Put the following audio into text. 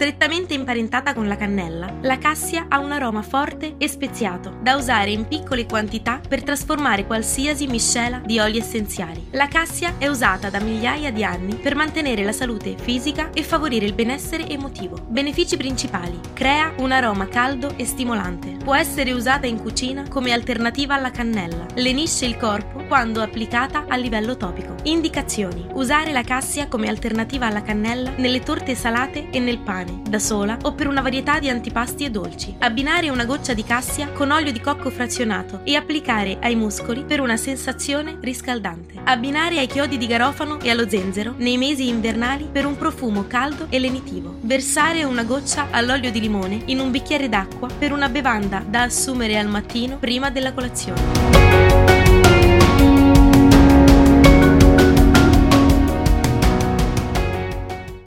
Strettamente imparentata con la cannella, la cassia ha un aroma forte e speziato, da usare in piccole quantità per trasformare qualsiasi miscela di oli essenziali. La cassia è usata da migliaia di anni per mantenere la salute fisica e favorire il benessere emotivo. Benefici principali. Crea un aroma caldo e stimolante. Può essere usata in cucina come alternativa alla cannella. Lenisce il corpo quando applicata a livello topico. Indicazioni. Usare la cassia come alternativa alla cannella nelle torte salate e nel pane, da sola o per una varietà di antipasti e dolci. Abbinare una goccia di cassia con olio di cocco frazionato e applicare ai muscoli per una sensazione riscaldante. Abbinare ai chiodi di garofano e allo zenzero nei mesi invernali per un profumo caldo e lenitivo. Versare una goccia all'olio di limone in un bicchiere d'acqua per una bevanda da assumere al mattino prima della colazione.